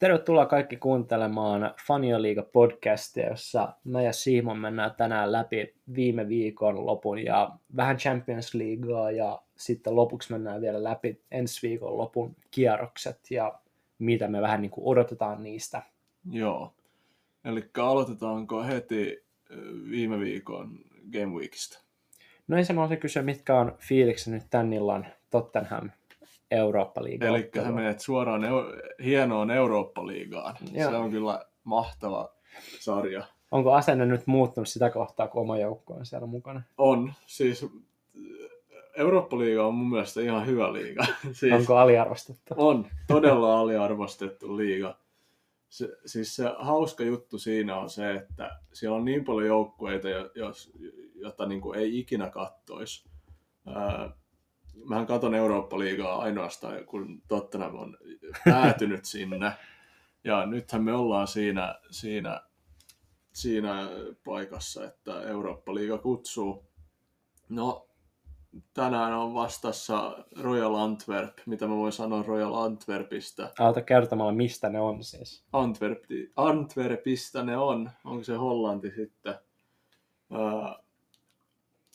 Tervetuloa kaikki kuuntelemaan Fania Liiga podcastia, jossa mä ja Simon mennään tänään läpi viime viikon lopun ja vähän Champions Leaguea ja sitten lopuksi mennään vielä läpi ensi viikon lopun kierrokset ja mitä me vähän niin kuin odotetaan niistä. Joo. Eli aloitetaanko heti viime viikon Game Weekistä? No ensin kysyä, mitkä on fiiliksi nyt tän illan Tottenham Eurooppa-liigaa. Eli sä menet suoraan eu- hienoon Eurooppa-liigaan. Joo. Se on kyllä mahtava sarja. Onko asenne nyt muuttunut sitä kohtaa, kun oma joukko on siellä mukana? On. Siis Eurooppa-liiga on mun mielestä ihan hyvä liiga. Siis Onko aliarvostettu? On, todella aliarvostettu liiga. Se, siis se hauska juttu siinä on se, että siellä on niin paljon joukkueita, jos, jota niin kuin ei ikinä kattoisi mähän katon Eurooppa-liigaa ainoastaan, kun Tottenham on päätynyt sinne. Ja nythän me ollaan siinä, siinä, siinä paikassa, että Eurooppa-liiga kutsuu. No, tänään on vastassa Royal Antwerp. Mitä mä voin sanoa Royal Antwerpista? Aloita kertomalla, mistä ne on siis. Antwerp, Antwerpista ne on. Onko se Hollanti sitten?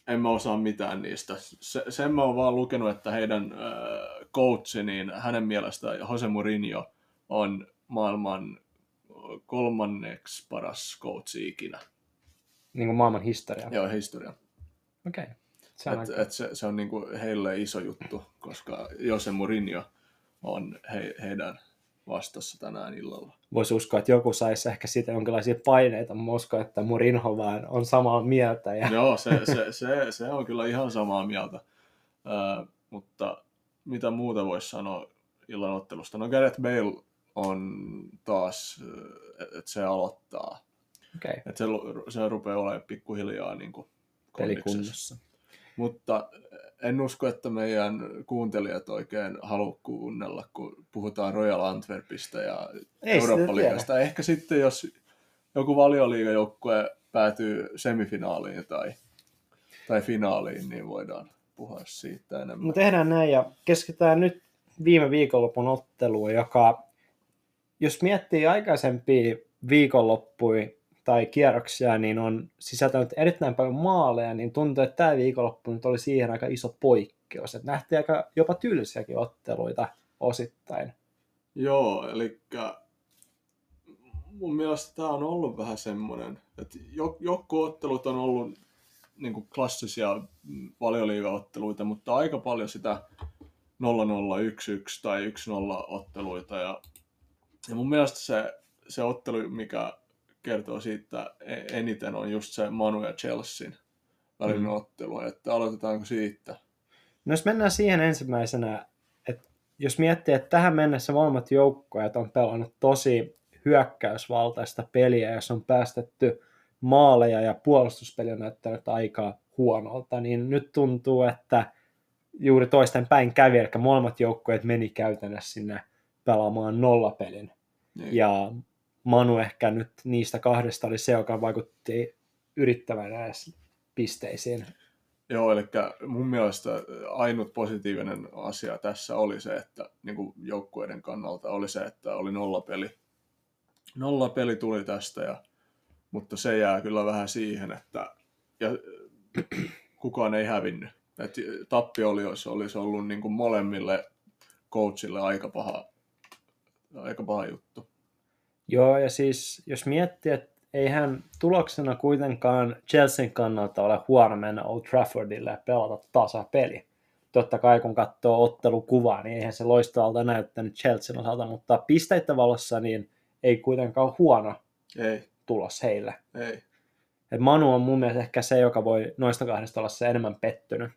En mä osaa mitään niistä. Se, sen mä oon vaan lukenut, että heidän äh, coachi, niin hänen mielestään Jose Mourinho on maailman kolmanneksi paras coachi ikinä. Niin kuin maailman historia? Joo, historia. Okei. Okay. Se, on et, et se, se on niin kuin heille iso juttu, koska Jose Mourinho on he, heidän vastassa tänään illalla. Voisi uskoa, että joku saisi ehkä siitä jonkinlaisia paineita, uskon, että Murinho vaan on samaa mieltä. Ja... Joo, se, se, se, se, on kyllä ihan samaa mieltä. Uh, mutta mitä muuta voisi sanoa illan ottelusta? No Gareth Bale on taas, että se aloittaa. Okay. Että se, se rupeaa olemaan pikkuhiljaa niin kuin pelikunnossa. Mutta en usko, että meidän kuuntelijat oikein haluaa kuunnella, kun puhutaan Royal Antwerpista ja Eurooppa-liigasta. Ehkä sitten, jos joku valioliigajoukkue päätyy semifinaaliin tai, tai finaaliin, niin voidaan puhua siitä enemmän. No tehdään näin ja keskitytään nyt viime viikonlopun otteluun, joka, jos miettii aikaisempia viikonloppuja, tai kierroksia, niin on sisältänyt erittäin paljon maaleja, niin tuntuu, että tämä viikonloppu nyt oli siihen aika iso poikkeus. Että nähtiin aika jopa tylsiäkin otteluita osittain. Joo, eli mun mielestä tämä on ollut vähän semmoinen, että joku ottelut on ollut niin kuin klassisia valioliigaotteluita, mutta aika paljon sitä 0-0, 1-1 tai 1-0 otteluita. Ja, ja mun mielestä se, se ottelu, mikä kertoo siitä e- eniten on just se Manu ja Chelsean välinen mm. ottelu, että aloitetaanko siitä? No jos mennään siihen ensimmäisenä, että jos miettii, että tähän mennessä molemmat joukkueet on pelannut tosi hyökkäysvaltaista peliä, jos on päästetty maaleja ja puolustuspeli on näyttänyt aika huonolta, niin nyt tuntuu, että juuri toisten päin kävi, eli molemmat joukkueet meni käytännössä sinne pelaamaan nollapelin. Niin. Ja Manu ehkä nyt niistä kahdesta oli se, joka vaikutti yrittävän edes pisteisiin. Joo, eli mun mielestä ainut positiivinen asia tässä oli se, että niin kuin joukkueiden kannalta oli se, että oli nollapeli. Nollapeli tuli tästä, ja, mutta se jää kyllä vähän siihen, että ja, kukaan ei hävinnyt. Et tappio oli, jos olisi ollut niin kuin molemmille coachille aika paha, aika paha juttu. Joo, ja siis jos miettii, että eihän tuloksena kuitenkaan Chelsean kannalta ole huono mennä Old Traffordille ja pelata tasapeli. Totta kai kun katsoo ottelukuvaa, niin eihän se loistavalta näyttänyt Chelsean osalta, mutta pisteitä valossa niin ei kuitenkaan huono ei. tulos heille. Ei. Et Manu on mun mielestä ehkä se, joka voi noista kahdesta olla se enemmän pettynyt.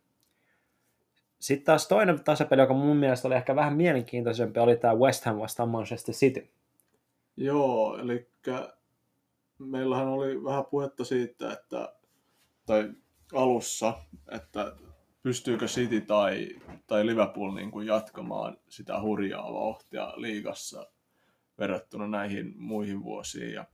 Sitten taas toinen tasapeli, joka mun mielestä oli ehkä vähän mielenkiintoisempi, oli tämä West Ham vastaan Manchester City. Joo, eli meillähän oli vähän puhetta siitä, että, tai alussa, että pystyykö City tai, tai Liverpool niin kuin jatkamaan sitä hurjaa vauhtia liigassa verrattuna näihin muihin vuosiin. Ja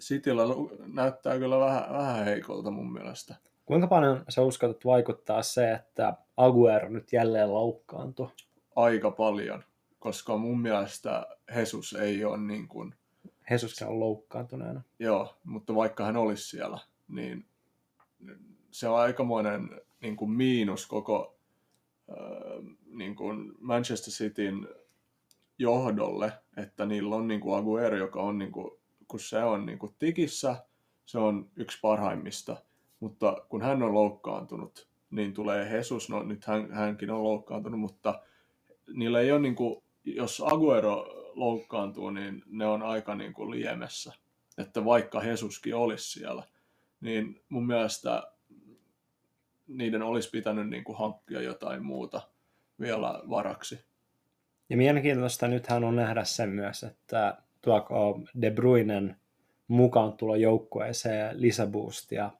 Cityllä näyttää kyllä vähän, vähän heikolta mun mielestä. Kuinka paljon sä uskot, että vaikuttaa se, että Aguero nyt jälleen loukkaantui? Aika paljon koska mun mielestä Jesus ei ole niin kuin, Jesuskin on loukkaantuneena. joo, mutta vaikka hän olisi siellä, niin se on aikamoinen niin kuin miinus koko äh, niin kuin Manchester Cityn johdolle, että niillä on niin kuin Aguero, joka on, niin kuin, kun se on niin kuin tikissä, se on yksi parhaimmista, mutta kun hän on loukkaantunut, niin tulee Jesus, no nyt hän, hänkin on loukkaantunut, mutta niillä ei ole niin kuin, jos Aguero loukkaantuu, niin ne on aika niin kuin liemessä. Että vaikka Jesuskin olisi siellä, niin mun mielestä niiden olisi pitänyt niin kuin hankkia jotain muuta vielä varaksi. Ja mielenkiintoista nythän on nähdä sen myös, että tuoko De Bruynen mukaan tulo joukkueeseen lisäboostia,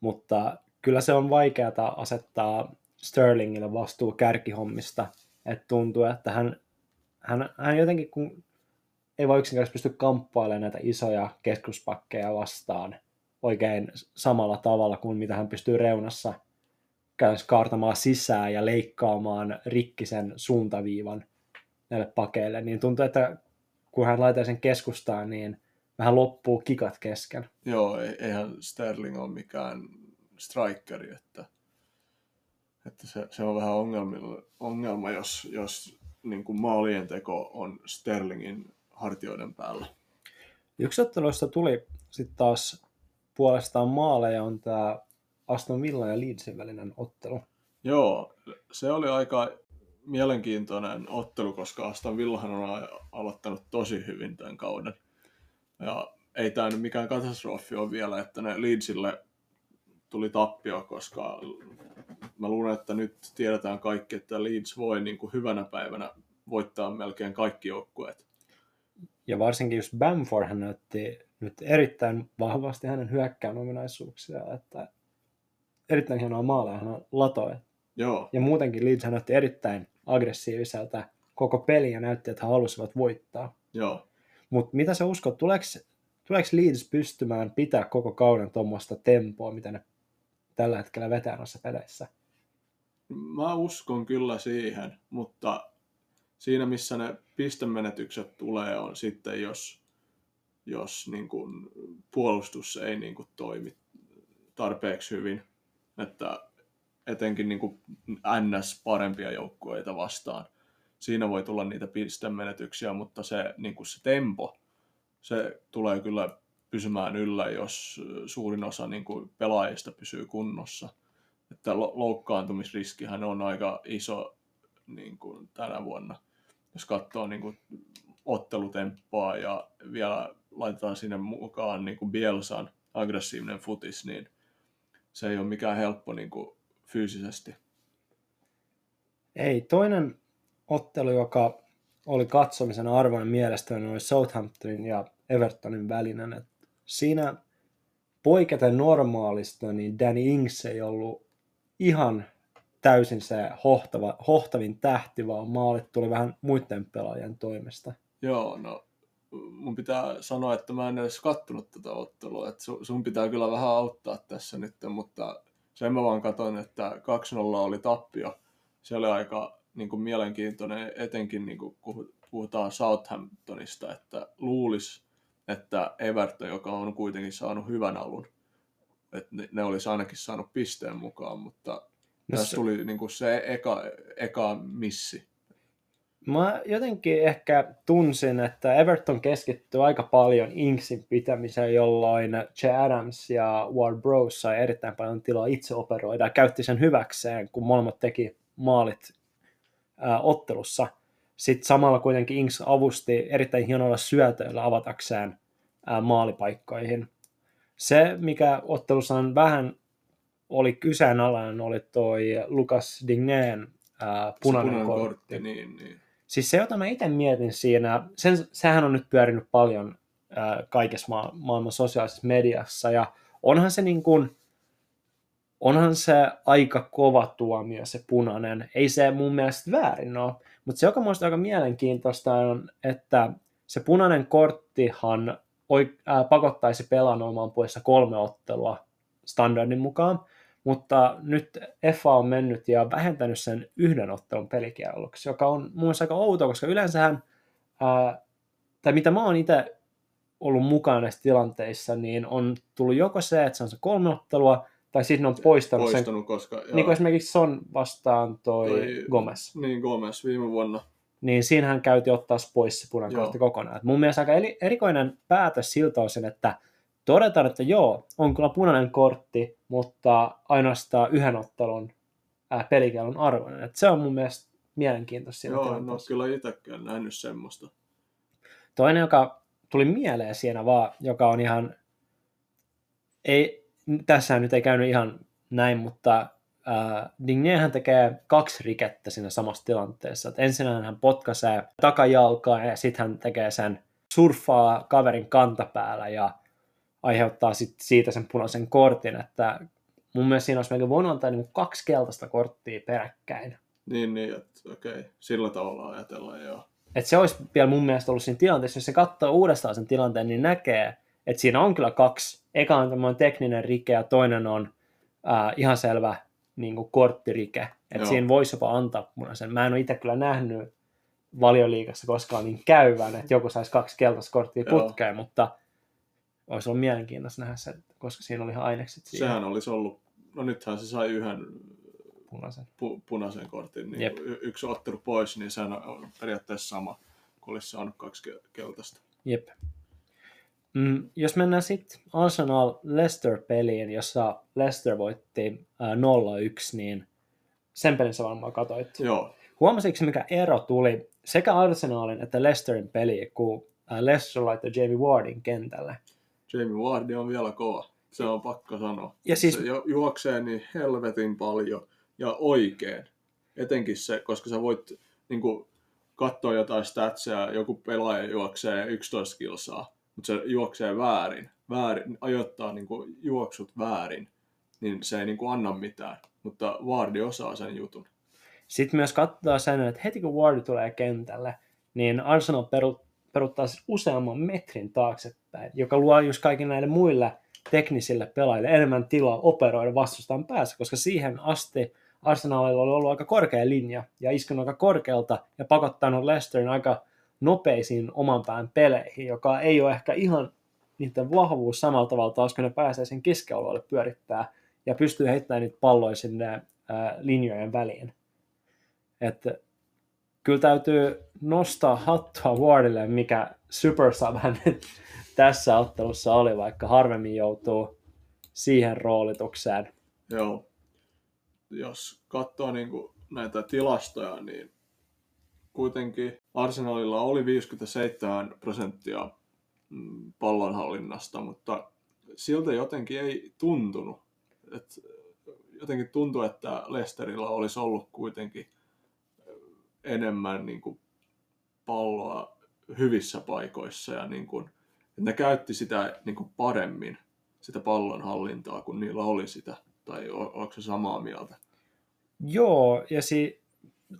mutta kyllä se on vaikeata asettaa Sterlingille vastuu kärkihommista, että tuntuu, että hän, hän, hän jotenkin kun ei voi yksinkertaisesti pysty kamppailemaan näitä isoja keskuspakkeja vastaan oikein samalla tavalla kuin mitä hän pystyy reunassa käydessä kaartamaan sisään ja leikkaamaan rikkisen suuntaviivan näille pakeille, niin tuntuu, että kun hän laittaa sen keskustaan, niin vähän loppuu kikat kesken. Joo, eihän Sterling ole mikään strikeri, että, että se, se, on vähän ongelma, jos, jos niin kuin maalien teko on Sterlingin hartioiden päällä. Yksi otteluista tuli sitten taas puolestaan maaleja on tämä Aston Villa ja Leedsin välinen ottelu. Joo, se oli aika mielenkiintoinen ottelu, koska Aston Villahan on aloittanut tosi hyvin tämän kauden. Ja ei tämä nyt mikään katastrofi ole vielä, että ne Leedsille tuli tappio, koska mä luulen, että nyt tiedetään kaikki, että Leeds voi niin kuin hyvänä päivänä voittaa melkein kaikki joukkueet. Ja varsinkin just Bamford hän näytti nyt erittäin vahvasti hänen hyökkään ominaisuuksia, että erittäin hienoa maaleja hän latoi. Joo. Ja muutenkin Leeds näytti erittäin aggressiiviselta koko peli ja näytti, että he halusivat voittaa. Joo. Mutta mitä sä uskot, tuleeko, tuleeko Leeds pystymään pitää koko kauden tuommoista tempoa, mitä ne tällä hetkellä vetää noissa peleissä? Mä uskon kyllä siihen, mutta siinä missä ne pistemenetykset tulee on sitten, jos, jos niin kuin puolustus ei niin kuin toimi tarpeeksi hyvin. Että etenkin niin kuin NS parempia joukkueita vastaan. Siinä voi tulla niitä pistemenetyksiä, mutta se, niin kuin se tempo, se tulee kyllä pysymään yllä, jos suurin osa niin kuin pelaajista pysyy kunnossa. Että loukkaantumisriskihän on aika iso niin kuin tänä vuonna. Jos katsoo niin kuin ottelutemppaa ja vielä laitetaan sinne mukaan niin kuin Bielsan aggressiivinen futis, niin se ei ole mikään helppo niin kuin fyysisesti. Ei. Toinen ottelu, joka oli katsomisen arvoinen mielestäni, oli Southamptonin ja Evertonin välinen. Et siinä poiketen normaalista, niin Danny Ings ei ollut ihan täysin se hohtava, hohtavin tähti, vaan maalit tuli vähän muiden pelaajien toimesta. Joo, no mun pitää sanoa, että mä en edes kattonut tätä ottelua, että sun pitää kyllä vähän auttaa tässä nyt, mutta sen mä vaan katsoin, että 2-0 oli tappio. Se oli aika niin kuin mielenkiintoinen, etenkin niin kuin, puhutaan Southamptonista, että luulisi, että Everton, joka on kuitenkin saanut hyvän alun, että ne, ne olisi ainakin saanut pisteen mukaan, mutta no tässä se... tuli niin kuin se eka, eka missi. Mä jotenkin ehkä tunsin, että Everton keskittyy aika paljon Inksin pitämiseen, jolloin J. Adams ja Ward Bros sai erittäin paljon tilaa itse operoida ja käytti sen hyväkseen, kun molemmat teki maalit ää, ottelussa. Sitten samalla kuitenkin Inks avusti erittäin hienoilla syötöillä avatakseen maalipaikkoihin. Se, mikä ottelussa on vähän oli kyseenalainen, oli toi Lukas Digneen ää, punainen, punainen kortti. kortti. Niin, niin Siis se, jota mä itse mietin siinä, sen, sehän on nyt pyörinyt paljon ää, kaikessa ma- maailman sosiaalisessa mediassa, ja onhan se niin kuin, onhan se aika kova tuomio se punainen. Ei se mun mielestä väärin ole, mutta se, joka minusta aika mielenkiintoista on, että se punainen korttihan ää, pakottaisi pelaamaan puolessa kolme ottelua standardin mukaan, mutta nyt FA on mennyt ja vähentänyt sen yhden ottelun pelikielloksi, joka on mun mielestä aika outo, koska yleensähän, ää, tai mitä mä oon itse ollut mukana näissä tilanteissa, niin on tullut joko se, että se on se kolme ottelua, tai sitten on poistanut, Poistanut, sen, koska... joo, niin kuin esimerkiksi Son vastaan toi, Toi- Gomez. Niin, Gomez viime vuonna. niin siinähän käytiin ottaa pois se Joo. kortti kokonaan. Et mun mielestä aika eli- erikoinen päätös siltä osin, että todetaan, että joo, on kyllä punainen kortti, mutta ainoastaan yhden ottelun ää, pelikielon arvoinen. Et se on mun mielestä mielenkiintoista siinä Joo, no kyllä itsekään nähnyt semmoista. Toinen, joka tuli mieleen siinä vaan, joka on ihan, ei, tässä nyt ei käynyt ihan näin, mutta äh, Dignehän tekee kaksi rikettä siinä samassa tilanteessa. Et ensinnäkin hän potkaisee takajalkaa ja sitten hän tekee sen surffaa kaverin kantapäällä ja aiheuttaa sit siitä sen punaisen kortin, että mun mielestä siinä olisi melkein voinut antaa niin kaksi keltaista korttia peräkkäin. Niin, niin, että okei, sillä tavalla ajatellaan, joo. Et se olisi vielä mun mielestä ollut siinä tilanteessa, jos se katsoo uudestaan sen tilanteen, niin näkee, että siinä on kyllä kaksi. Eka on tämmöinen tekninen rike ja toinen on ää, ihan selvä niin kuin korttirike. Että Joo. siinä voisi jopa antaa punaisen. Mä en ole itse kyllä nähnyt valioliigassa koskaan niin käyvän, että joku saisi kaksi keltaista korttia putkeen, mutta olisi ollut mielenkiintoista nähdä se, koska siinä oli ihan ainekset siihen Sehän olisi ollut, no nythän se sai yhden punaisen. pu- punaisen kortin, niin Jep. yksi ottelu pois, niin sehän on periaatteessa sama, kun olisi saanut kaksi ke- keltaista. Jep. Mm, jos mennään sitten Arsenal-Leicester-peliin, jossa Leicester voitti ää, 0-1, niin sen pelin sä varmaan katsoit. Joo, Huomasitko, mikä ero tuli sekä Arsenalin että Leicesterin peliin, kun ää, Leicester laittoi Jamie Wardin kentälle? Jamie Ward on vielä kova, se on pakko sanoa. Ja siis- Se ju- juoksee niin helvetin paljon ja oikein. Etenkin se, koska sä voit niin kuin, katsoa jotain statsia, joku pelaaja juoksee 11 kilsaa, mutta se juoksee väärin, väärin ajoittaa niin kuin, juoksut väärin, niin se ei niin kuin, anna mitään. Mutta Vardi osaa sen jutun. Sitten myös katsotaan sen, että heti kun Ward tulee kentälle, niin Arsenal peru, peruttaa siis useamman metrin taaksepäin, joka luo just kaikille näille muille teknisille pelaajille enemmän tilaa operoida vastustajan päässä, koska siihen asti Arsenalilla oli ollut aika korkea linja ja iskenut aika korkealta ja pakottanut Leicesterin aika nopeisiin oman pään peleihin, joka ei ole ehkä ihan niiden vahvuus samalla tavalla taas, kun ne pääsee sen keskialueelle pyörittää ja pystyy heittämään niitä palloja sinne ää, linjojen väliin. Että kyllä täytyy nostaa hattua Wardille, mikä nyt tässä ottelussa oli, vaikka harvemmin joutuu siihen roolitukseen. Joo. Jos katsoo niin kuin näitä tilastoja, niin kuitenkin Arsenalilla oli 57 prosenttia mm, pallonhallinnasta, mutta siltä jotenkin ei tuntunut. Et jotenkin tuntuu, että Leicesterillä olisi ollut kuitenkin enemmän niin kuin palloa hyvissä paikoissa ja niin kuin, että ne käytti sitä niin kuin paremmin, sitä pallonhallintaa, kun niillä oli sitä. Tai onko se samaa mieltä? Joo, ja si-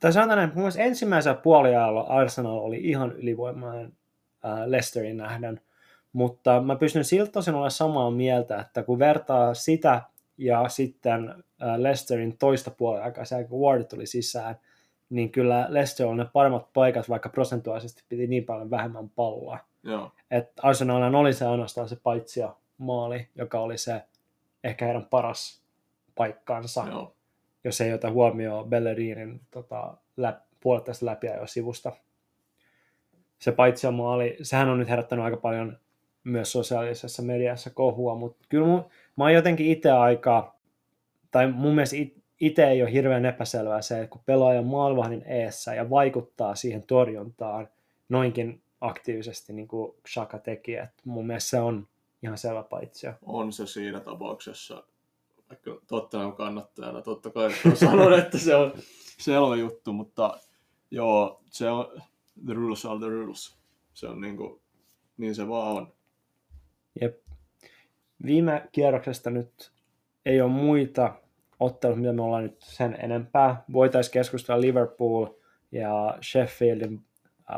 tai sanotaan näin, mun ensimmäisellä puoliajalla Arsenal oli ihan ylivoimainen ää, Leicesterin nähden, mutta mä pystyn siltä tosin olla samaa mieltä, että kun vertaa sitä ja sitten ää, Leicesterin toista puoliaikaa, se kun Ward tuli sisään, niin kyllä Leicester on ne paremmat paikat, vaikka prosentuaalisesti piti niin paljon vähemmän palloa. Joo, että Arsenalin oli se ainoastaan se paitsia maali, joka oli se ehkä heidän paras paikkansa, joo, jos ei ota huomioon Bellerinin tota, läp, puolet tästä läpi jo sivusta. Se paitsia maali, sehän on nyt herättänyt aika paljon myös sosiaalisessa mediassa kohua, mutta kyllä mun, mä oon jotenkin itse aika, tai mun mielestä it, itse ei ole hirveän epäselvää se, että kun pelaaja on maalivahdin eessä ja vaikuttaa siihen torjuntaan noinkin aktiivisesti, niin kuin Shaka teki, että mun mielestä se on ihan selvä paitsio. on se siinä tapauksessa, Tottenham kannattajana totta kai sanon, että se on selvä juttu, mutta joo, se on, the rules are the rules. Se on niin kuin, niin se vaan on. Jep. Viime kierroksesta nyt ei ole muita otteluita, mitä me ollaan nyt sen enempää. Voitaisiin keskustella Liverpool ja Sheffieldin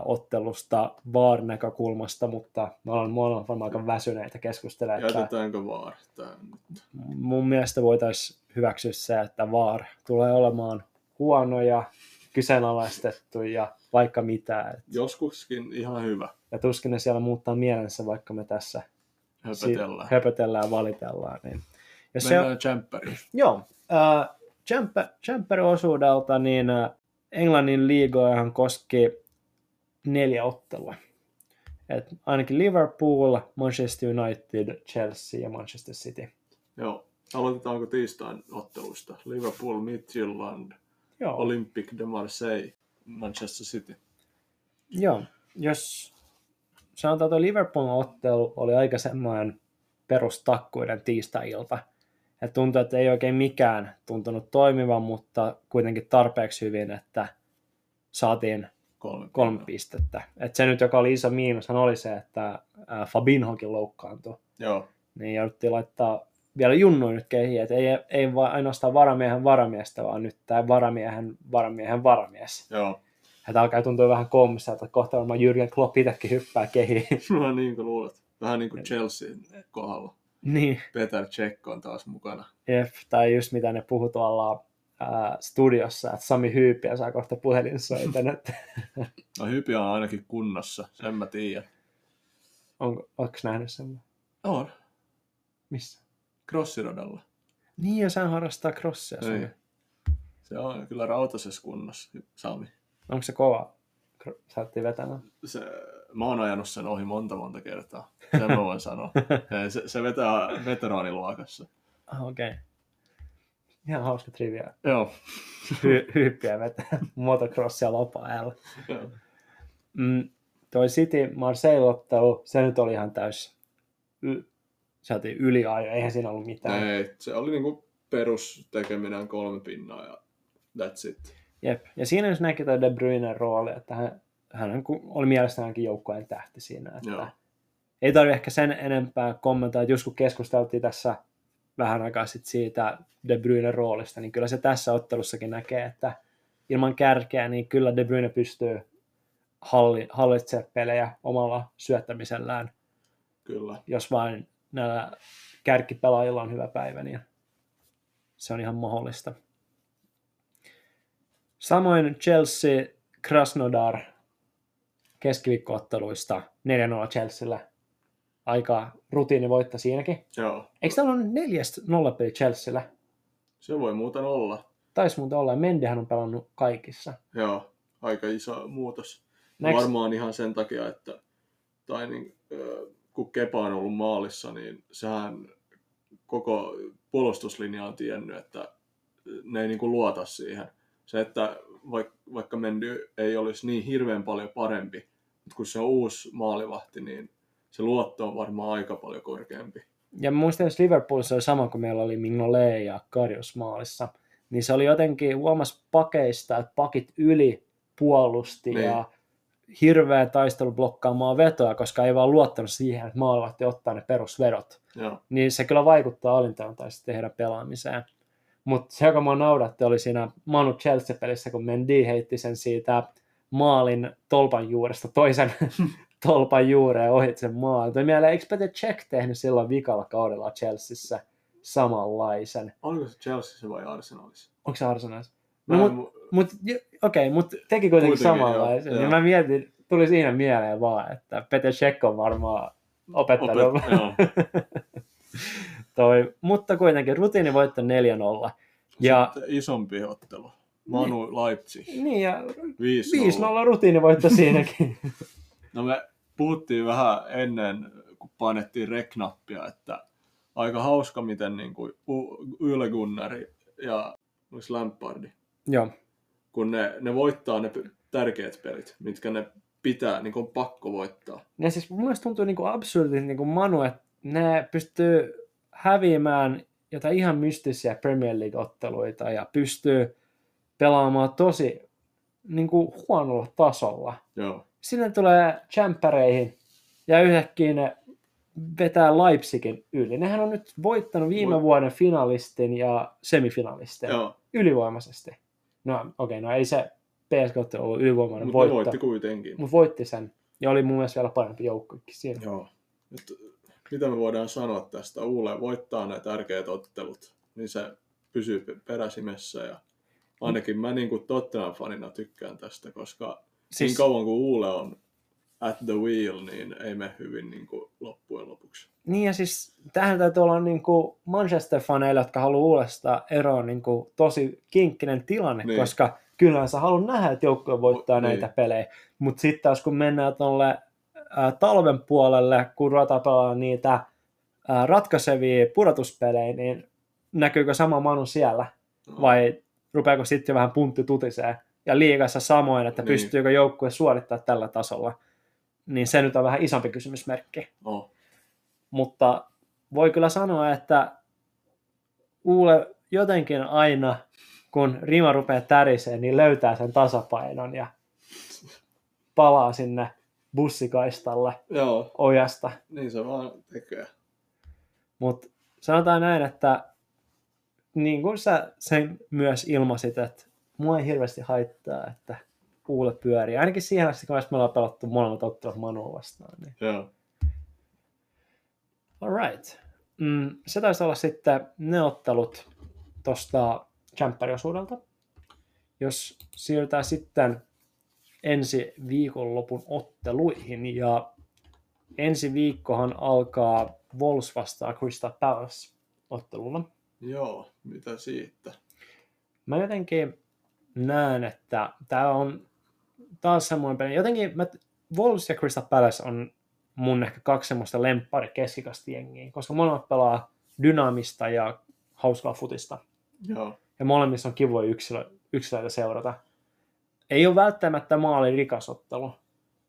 ottelusta VAR-näkökulmasta, mutta me ollaan molemmat varmaan aika väsyneitä keskustelemaan. Jätetäänkö VAR nyt? mun mielestä voitaisiin hyväksyä se, että VAR tulee olemaan huono ja kyseenalaistettu ja vaikka mitä. Et, Joskuskin ihan hyvä. ja tuskin ne siellä muuttaa mielensä, vaikka me tässä Höpötellään. si- höpötellään ja valitellaan. Niin. Ja se, Mennään Champperiin. joo, äh, Champer, Champerin osuudelta niin äh, Englannin liigoihan koski neljä ottelua. Et ainakin Liverpool, Manchester United, Chelsea ja Manchester City. Joo. Aloitetaanko tiistain ottelusta? Liverpool, Midtjylland, Joo. Olympique de Marseille, Manchester City. Joo, jos sanotaan, että Liverpoolin ottelu oli aika semmoinen perustakkuiden tiistai-ilta. Et tuntui, että ei oikein mikään tuntunut toimivan, mutta kuitenkin tarpeeksi hyvin, että saatiin Kolme, kolme pistettä. Et se nyt, joka oli iso miinushan oli se, että Fabinhokin loukkaantui. Joo. Niin jouduttiin laittaa vielä junnuin nyt kehiin, että ei, ei vaan ainoastaan varamiehen varamiestä, vaan nyt tämä varamiehen varamiehen varamies. Joo. Että alkaa tuntua vähän koomissa, että kohta varmaan Jürgen Klopp itsekin hyppää kehiin. Vähän niin kuin luulet. Vähän niin kuin Chelsean kohdalla. niin, Peter Cech on taas mukana. jep, tai just mitä ne puhuu tuolla ää, studiossa, että Sami Hyypiä saa kohta puhelinsoiton, että No Hypi on ainakin kunnossa, sen mä tiedän. onko, onko nähnyt sen? On. Missä? Crossiradalla. Niin, ja sehän harrastaa crossia. Ei. Se on kyllä rautasessa kunnossa, Sami. Onko se kova? Saattiin vetämään. Se, mä oon ajanut sen ohi monta monta kertaa. Sen mä voin sanoa. Se, se vetää veteraaniluokassa. Ah, okei. Okay. Ihan hauska trivia. Joo. Hy- hyyppiä vetää motocrossia lopa Joo. Mm, toi City Marseille-ottelu, se nyt oli ihan täys y- saatiin yliajo, eihän siinä ollut mitään. Ei, se oli niinku perustekeminen kolme pinnaa ja that's it. Jep. Ja siinä jos näki toi De Bruynen rooli, että hän, hän oli mielestäni joukkueen tähti siinä. Että Joo. Ei tarvi ehkä sen enempää kommentoida, että just kun keskusteltiin tässä vähän aikaa sitten siitä De Bruynen roolista, niin kyllä se tässä ottelussakin näkee, että ilman kärkeä, niin kyllä De Bruyne pystyy halli, hallitsemaan pelejä omalla syöttämisellään, Kyllä. jos vain näillä kärkipelaajilla on hyvä päivä, niin se on ihan mahdollista. Samoin Chelsea Krasnodar keskiviikkootteluista 4-0 Chelsealle. Aika rutiinivoitto siinäkin. Joo. Eikö täällä ole neljästä nollapeli Chelseallä? Se voi muuten olla. Taisi muuten olla, ja Mendehän on pelannut kaikissa. Joo. Aika iso muutos. Näetkö- Varmaan ihan sen takia, että tai niin, kun Kepa on ollut maalissa, niin sehän koko puolustuslinja on tiennyt, että ne ei niin kuin luota siihen. Se, että vaikka, vaikka Mendy ei olisi niin hirveän paljon parempi, mutta kun se on uusi maalivahti, niin se luotto on varmaan aika paljon korkeampi. Ja muistan, että Liverpoolissa oli sama, kun meillä oli Mignolet ja Karius maalissa. Niin se oli jotenkin huomas pakeista, että pakit yli puolusti Niin. ja hirveä taistelu blokkaamaan vetoa, koska ei vaan luottanut siihen, että maalivahti ottaa ne perusvedot. Joo, Niin se kyllä vaikuttaa alintaantaisesti heidän pelaamiseen. Mutta se, joka mua naudatti, oli siinä Manu Chelsea-pelissä, kun Mendy heitti sen siitä maalin tolpan juuresta toisen tolpan juureen ohit sen maalin. Toi mieleen, eikö Peter Check tehnyt silloin vikalla kaudella Chelseassa samanlaisen? oliko se Chelsea vai Arsenalissa? Onko se Arsenalissa? No, en mut, mu- mut, okei, mutta teki kuitenkin, samanlaisen. joo, Niin joo. mä mietin, tuli siinä mieleen vaan, että Peter Check on varmaan opettanut. Opet- joo. Toi, mutta kuitenkin rutiinivoitto 4-0. Ja, Sitten isompi ottelu. Manu Leipzig. niin, ja 5-0. 5-0 rutiinivoitto siinäkin. No me puhuttiin vähän ennen, kun painettiin reknappia, että aika hauska, miten niin kuin Yle Gunnari ja oliko Lampardi, Joo, kun ne, ne voittaa ne tärkeät pelit, mitkä ne pitää, niin kuin on pakko voittaa. ja siis mun mielestä tuntuu niinku absurdilta niinku Manu, että ne pystyy häviämään jotain ihan mystisiä Premier League-otteluita ja pystyy pelaamaan tosi niinku huonolla tasolla. Joo, Sinne tulee champereihin ja yhtäkkiä ne vetää Leipzigin yli. Nehän on nyt voittanut viime Voi- vuoden finalistin ja semifinalistin joo, ylivoimaisesti. No okei, okay, no ei se PSG ollut ylivoimainen Mutta ne voitto. voitti kuitenkin. Mutta voitti sen. Ja oli mun mielestä vielä parempi joukkokin siinä. Joo. Nyt, mitä me voidaan sanoa tästä? Uule voittaa ne tärkeät ottelut, niin se pysyy pe- peräsimessä ja ainakin mä niin kuin Tottenham-fanina tykkään tästä, koska siis... niin kauan kuin Uule on at the wheel, niin ei me hyvin niin kuin loppujen lopuksi. niin ja siis tähän täytyy olla niin kuin Manchester-faneille, jotka haluaa uudesta eroon niin kuin tosi kinkkinen tilanne, Niin. niin. koska kyllähän sä haluat nähdä, että joukkue voittaa O- niin. näitä pelejä. Mutta sitten taas kun mennään tuolle talven puolelle, kun ruvetaan pelaamaan niitä ää, ratkaisevia pudotuspelejä, niin näkyykö sama Manu siellä? No, vai rupeako sitten jo vähän puntti tutisee? Ja liigassa samoin, että Niin. pystyykö joukkue suorittamaan tällä tasolla, niin se nyt on vähän isompi kysymysmerkki. No, Mutta voi kyllä sanoa, että Uule jotenkin aina, kun rima rupeaa tärisee, niin löytää sen tasapainon ja palaa sinne bussikaistalle joo, ojasta. niin se vaan tekee. Mutta sanotaan näin, että niin kuin sä sen myös ilmasit, että mua ei hirveästi haittaa, että kuule pyörii. Ainakin siihen asti, kun me ollaan pelattu molemmat ottelut Manua vastaan. Niin. Joo, Alright. Mm, se taisi olla sitten ne ottelut tuosta Champeriosuudelta. Jos siirrytään sitten ensi viikonlopun otteluihin ja ensi viikkohan alkaa Wolves vastaan Crystal Palace otteluna. joo, mitä siitä? Mä jotenkin näen, että tämä on taas semmoinen peli. Jotenkin mä, Wolves ja Crystal Palace on mun ehkä kaksi semmoista lemppari keskikasta jengiä, koska molemmat pelaa dynaamista ja hauskaa futista. Joo, Ja molemmissa on kivoja yksilö, yksilöitä seurata. Ei ole välttämättä maali rikas ottelu,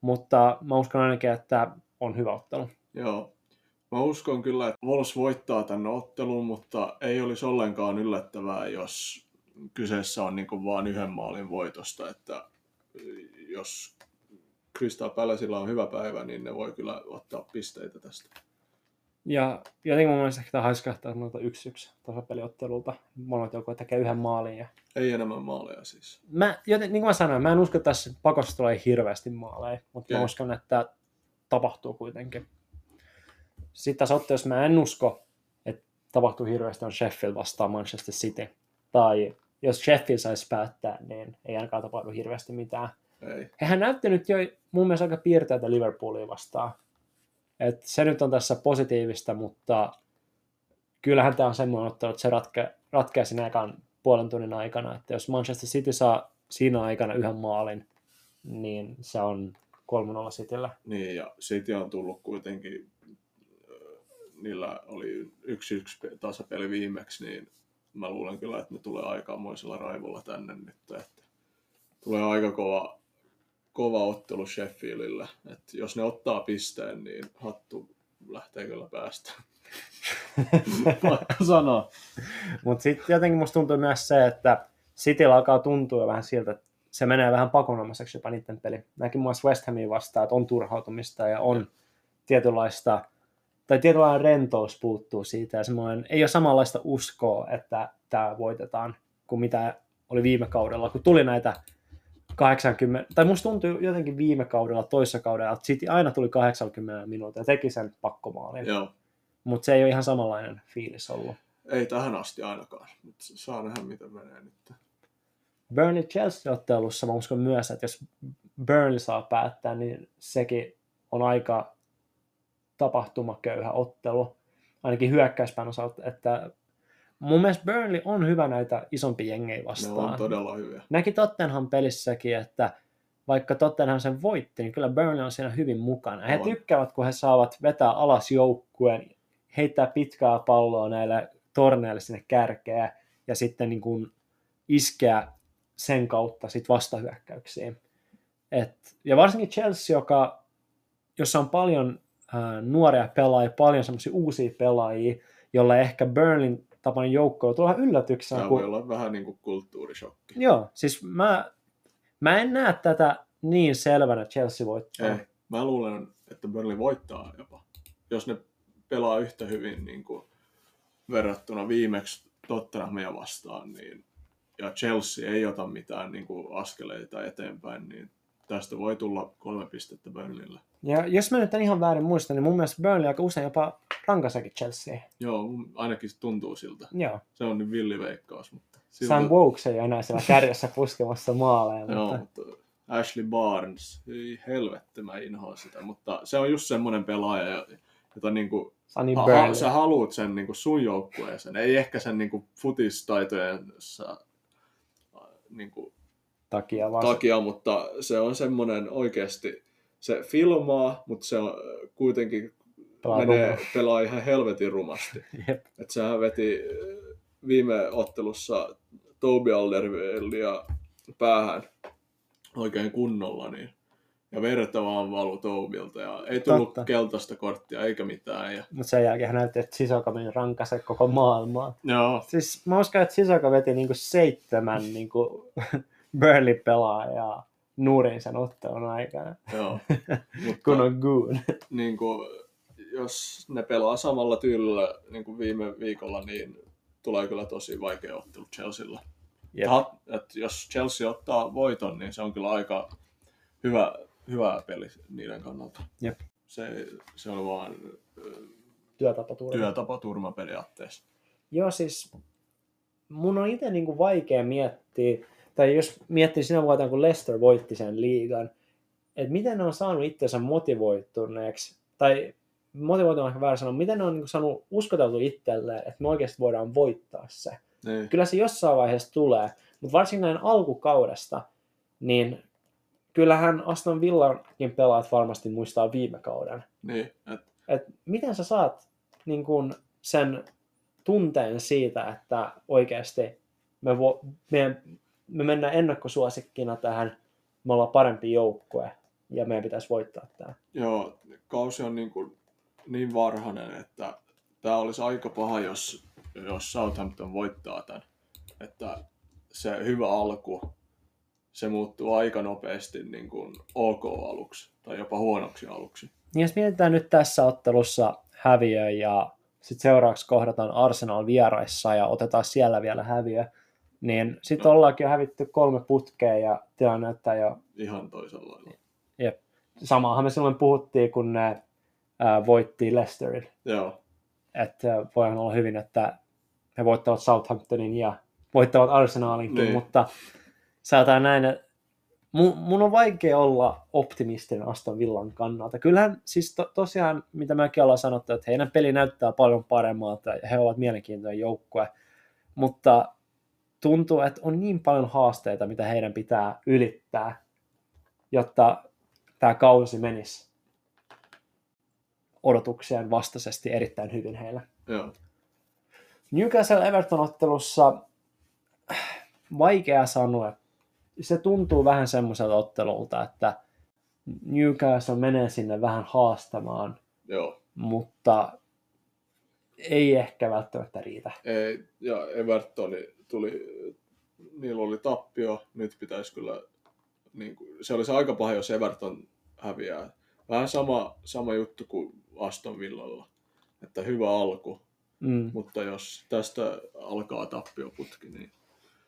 mutta mä uskon ainakin, että on hyvä ottelu. joo. Mä uskon kyllä, että Wolves voittaa tämän ottelun, mutta ei olisi ollenkaan yllättävää, jos kyseessä on niin vain yhden maalin voitosta, että jos Crystal Palacella on hyvä päivä, niin ne voi kyllä ottaa pisteitä tästä. Ja jotenkin mun mielestä tämä haiskahtaa yksi yksi tasapeliottelulta. Molemmat joukkueet tekee yhden maalin ja Ei enemmän maaleja siis. mä, joten, niin kuin mä sanoin, mä en usko, että tässä pakossa tulee hirveästi maaleja, mutta Okei. mä uskon, että tapahtuu kuitenkin. Sitten tässä otteessa mä en usko, että tapahtuu hirveästi on Sheffield vastaan Manchester City. Tai jos Sheffield saisi päättää, niin ei ainakaan tapahdu hirveästi mitään. Ei. Hehän näytti nyt jo mun mielestä aika piirteitä Liverpoolia vastaan. Et se nyt on tässä positiivista, mutta kyllähän tämä on semmoinen ottelu, että se ratke, ratkeaa siinä ekan puolen tunnin aikana. Että jos Manchester City saa siinä aikana yhden maalin, niin se on 3-0 Cityllä. Niin, ja City on tullut kuitenkin, niillä oli yksi yksi pe- tasapeli viimeksi, niin mä luulen kyllä, että ne tulee aikamoisella raivolla tänne nyt. Että tulee aika kova, kova ottelu Sheffieldille. Että jos ne ottaa pisteen, niin hattu lähtee kyllä päästä. Vaikka sanoa. Mutta sitten jotenkin musta tuntuu myös se, että Cityllä alkaa tuntua vähän siltä, että se menee vähän pakonomaiseksi jopa niiden peli. Näkin muassa West Hamia vastaan, että on turhautumista ja on tietynlaista, tai tietynlainen rentous puuttuu siitä ja semmoinen, ei ole samanlaista uskoa, että tämä voitetaan kuin mitä oli viime kaudella, kun tuli näitä 80, tai musta tuntuu jotenkin viime kaudella, toissa kaudella, että City aina tuli 80 minuuttia ja teki sen pakkomaalin, Joo. mutta se ei ole ihan samanlainen fiilis ollut. Ei tähän asti ainakaan, mutta saa nähdä miten menee nyt. Burnley-Chelsea-ottelussa mä uskon myös, että jos Burnley saa päättää, niin sekin on aika tapahtumaköyhä ottelu, ainakin hyökkäyspään osalta, että mun mielestä Burnley on hyvä näitä isompia jengejä Ne vastaan. on todella hyviä. Näki Tottenham pelissäkin, että vaikka Tottenham sen voitti, niin kyllä Burnley on siinä hyvin mukana. He tykkäävät, kun he saavat vetää alas joukkueen, heittää pitkää palloa näille torneille sinne kärkeä ja sitten niin kuin iskeä sen kautta sit vastahyökkäyksiin. Et, ja varsinkin Chelsea, joka, jossa on paljon nuoria pelaajia, paljon semmoisia uusia pelaajia, jolla ehkä Burnley tapainen joukko tulee yllätyksenä, Tämä kun voi olla vähän niin kuin kulttuurishokki. Joo, siis mä, mä en näe tätä niin selvänä, että Chelsea voittaa. Ei. Mä luulen, että Burnley voittaa jopa. Jos ne pelaa yhtä hyvin niin kuin verrattuna viimeksi Tottenhamia vastaan, niin ja Chelsea ei ota mitään niin kuin askeleita eteenpäin, niin tästä voi tulla kolme pistettä Burnleylle. Ja jos mä nyt en ihan väärin muista, niin mun mielestä Burnley aika usein jopa rankasakin Chelsea. Joo, ainakin se tuntuu siltä. Joo. Se on niin villiveikkaus, mutta... Siltä... Sam Wokes ei ole enää siellä kärjessä puskemassa maaleja. Joo, mutta... Ashley Barnes, ei helvetti, mä inhoan sitä, mutta se on just semmoinen pelaaja, jota niinku, Sunny ha- sä haluut sen niinku sun joukkueeseen, ei ehkä sen niinku futistaitojen niinku, takia, vaan takia, mutta se on semmoinen oikeasti, se filmaa, mutta se on kuitenkin Pelaa menee, rumasti. pelaa ihan helvetin rumasti. Jep. Et sehän veti äh, viime ottelussa Toby Alderweirelia päähän oikein kunnolla, niin ja verta vaan valu Tobilta ja ei tullut Totta. keltaista korttia eikä mitään. Ja... Mutta sen jälkeen näytti, että Sisoka meni rankase koko maailmaa. Joo, Siis mä uskon, että Sisoka veti niinku seitsemän niinku Burnley-pelaajaa nurin sen ottelun aikana, joo. Mutta kun on good. niin kuin, jos ne pelaa samalla tyylillä niin kuin viime viikolla, niin tulee kyllä tosi vaikea ottelu Chelsealla. Jep. Ha, et jos Chelsea ottaa voiton, niin se on kyllä aika hyvä, hyvä peli niiden kannalta. Jep. Se, se on vaan Työtapaturma. työtapaturma periaatteessa. Joo, siis mun on itse niinku vaikea miettiä, tai jos miettii sinä vuotena, kun Leicester voitti sen liigan, että miten ne on saanut itsensä motivoituneeksi, tai motivoitunut on ehkä väärä sanoa, miten ne on niinku saanut uskoteltu itselleen, että me oikeasti voidaan voittaa se. Niin, Kyllä se jossain vaiheessa tulee, mutta varsinkin näin alkukaudesta, niin kyllähän Aston Villankin pelaajat varmasti muistaa viime kauden. niin et, Et miten sä saat niin kun, sen tunteen siitä, että oikeasti me, vo, me, me mennään ennakkosuosikkina tähän, me ollaan parempi joukkue ja meidän pitäisi voittaa tämä. joo, kausi on niin, kuin, niin varhainen, että tämä olisi aika paha, jos, jos Southampton voittaa tämän. Että se hyvä alku, se muuttuu aika nopeasti niin kuin ok aluksi tai jopa huonoksi aluksi. Niin jos mietitään nyt tässä ottelussa häviö ja sitten seuraavaksi kohdataan Arsenal vieraissa ja otetaan siellä vielä häviö, niin sitten No. ollaankin jo hävitty kolme putkea ja tilanne näyttää jo Ihan toisella lailla. Jep. Samaahan me silloin puhuttiin, kun ne ää, voitti Leicesterin. Joo, Että voihan olla hyvin, että he voittavat Southamptonin ja voittavat Arsenalinkin, Niin. mutta sanotaan näin, että mun, mun on vaikea olla optimistinen Aston Villan kannalta. Kyllähän siis to, tosiaan, mitä mäkin ollaan sanottu, että heidän peli näyttää paljon paremmalta ja he ovat mielenkiintoinen joukkue, mutta tuntuu, että on niin paljon haasteita, mitä heidän pitää ylittää, jotta tämä kausi menisi odotuksien vastaisesti erittäin hyvin heille. joo, Newcastle-Everton-ottelussa vaikea sanoa. Se tuntuu vähän semmoiselta ottelulta, että Newcastle menee sinne vähän haastamaan, joo. mutta ei ehkä välttämättä riitä. Ei, ja Evertoni tuli, niillä oli tappio, nyt pitäisi kyllä, niin kuin, se olisi aika paha, jos Everton häviää. Vähän sama, sama juttu kuin Aston Villalla, että hyvä alku, Mm. mutta jos tästä alkaa tappioputki, niin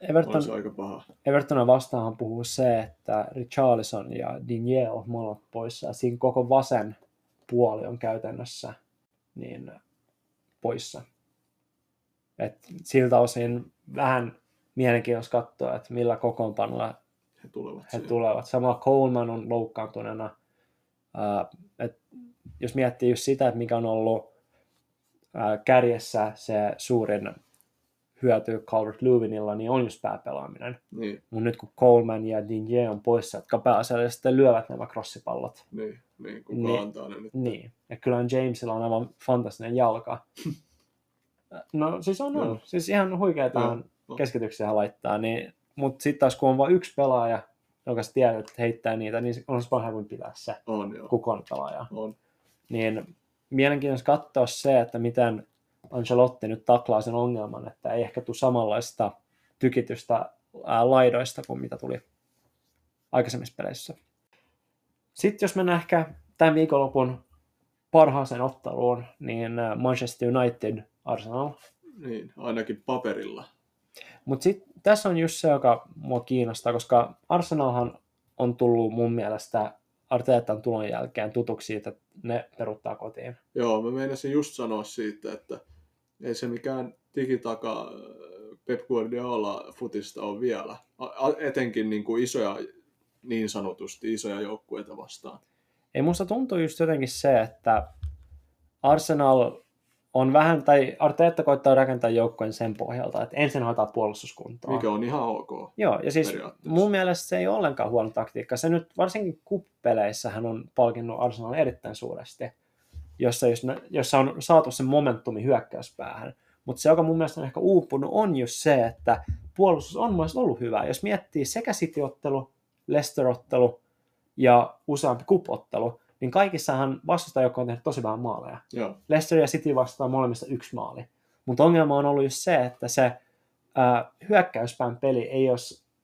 Everton, olisi aika paha. Evertonia vastaan puhuu se, että Richarlison ja Digne on molemmat poissa. Ja siinä koko vasen puoli on käytännössä niin poissa. Et siltä osin vähän mielenkiintoista katsoa, että millä kokoonpanolla He tulevat he siihen. tulevat. Samalla Coleman on loukkaantuneena. Ää, et jos miettii just sitä, että mikä on ollut ää, kärjessä se suurin hyöty Calvert-Lewinilla, niin on just pääpelaaminen. Niin, Mutta nyt kun Coleman ja Digne on poissa, jotka pääasiallisesti lyövät nämä crossipallot, niin, niin kuka Niin. antaa ne nyt. niin. Ja kyllähän Jamesilla on aivan fantastinen jalka. No siis on, on. Siis ihan Joo, on on. keskityksiä laittaa, niin, mutta sitten taas kun on vain yksi pelaaja, joka sä tiedät, että heittää niitä, niin on se paljon helpompi pitää se On joo, kukon pelaaja. on. Niin mielenkiintoista katsoa se, että miten Ancelotti nyt taklaa sen ongelman, että ei ehkä tule samanlaista tykitystä ää, laidoista kuin mitä tuli aikaisemmissa peleissä. Sitten jos mennään ehkä tämän viikonlopun parhaaseen otteluun, niin ää, Manchester United Arsenal. Niin, ainakin paperilla. Mutta sitten tässä on just se, joka mua kiinnostaa, koska Arsenalhan on tullut mun mielestä Arteetan tulon jälkeen tutuksi siitä, että ne peruttaa kotiin. Joo, mä meinasin just sanoa siitä, että ei se mikään digitaka äh, Pep Guardiola futista on vielä. Etenkin niin kuin isoja, niin sanotusti isoja joukkueita vastaan. Ei musta tuntuu just jotenkin se, että Arsenal on vähän, tai Arteetta koittaa rakentaa joukkojen sen pohjalta, että ensin hoitaa puolustuskuntoa. Mikä on ihan ok. Joo, ja siis mun mielestä se ei ole ollenkaan huono taktiikka. Se nyt varsinkin kuppeleissä hän on palkinnut Arsenal erittäin suuresti, jossa, jossa on saatu se momentumi hyökkäyspäähän. Mutta se, joka mun mielestä on ehkä uupunut, on just se, että puolustus on mun ollut hyvä. Jos miettii sekä City-ottelu, Leicester-ottelu ja useampi kupottelu, niin kaikissahan vastustajoukko on tehnyt tosi vähän maaleja. Joo. Leicester ja City vastaa molemmista yksi maali. Mutta ongelma on ollut just se, että se ää, hyökkäyspään peli ei ole